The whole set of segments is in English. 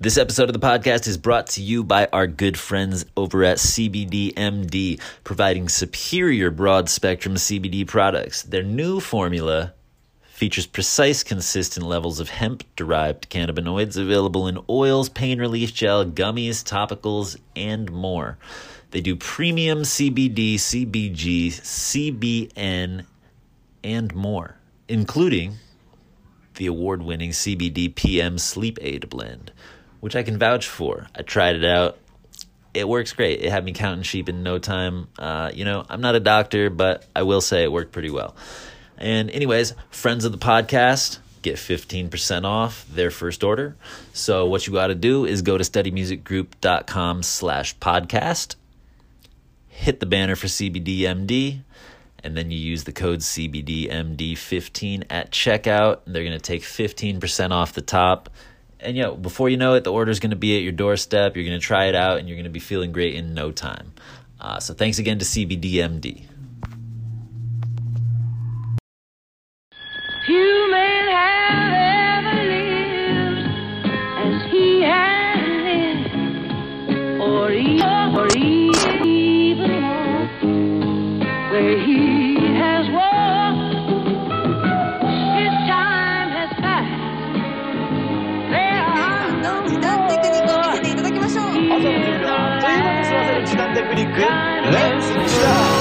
This episode of the podcast is brought to you by our good friends over at CBDMD, providing superior broad spectrum CBD products. Their new formula features precise, consistent levels of hemp derived cannabinoids available in oils, pain relief gel, gummies, topicals, and more. They do premium CBD, CBG, CBN, and more, including the award winning CBD PM Sleep Aid blend, which I can vouch for. I tried it out. It works great. It had me counting sheep in no time. Uh, you know, I'm not a doctor, but I will say it worked pretty well. And, anyways, friends of the podcast get 15% off their first order. So, what you got to do is go to studymusicgroup.com slash podcast, hit the banner for CBDMD, and then you use the code CBDMD15 at checkout. They're going to take 15% off the top. And yeah, before you know it, the order is going to be at your doorstep. You're going to try it out, and you're going to be feeling great in no time. Uh, so, thanks again to CBDMD. good. Let's start.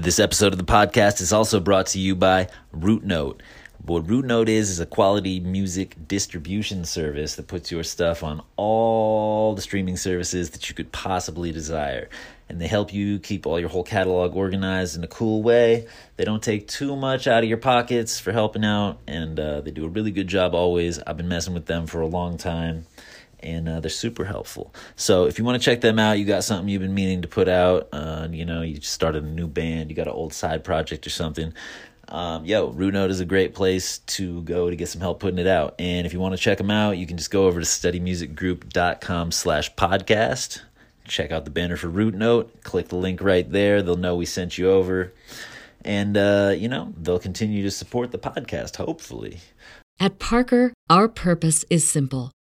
This episode of the podcast is also brought to you by RouteNote. What RouteNote is is a quality music distribution service that puts your stuff on all the streaming services that you could possibly desire. And they help you keep all your whole catalog organized in a cool way. They don't take too much out of your pockets for helping out, and uh, they do a really good job always. I've been messing with them for a long time and uh, they're super helpful. So if you want to check them out, you got something you've been meaning to put out, uh, you know, you started a new band, you got an old side project or something. Um, yo, RouteNote is a great place to go to get some help putting it out. And if you want to check them out, you can just go over to studymusicgroup.com slash podcast. Check out the banner for RouteNote. Click the link right there. They'll know we sent you over. And, uh, you know, they'll continue to support the podcast, hopefully. At Parker, our purpose is simple.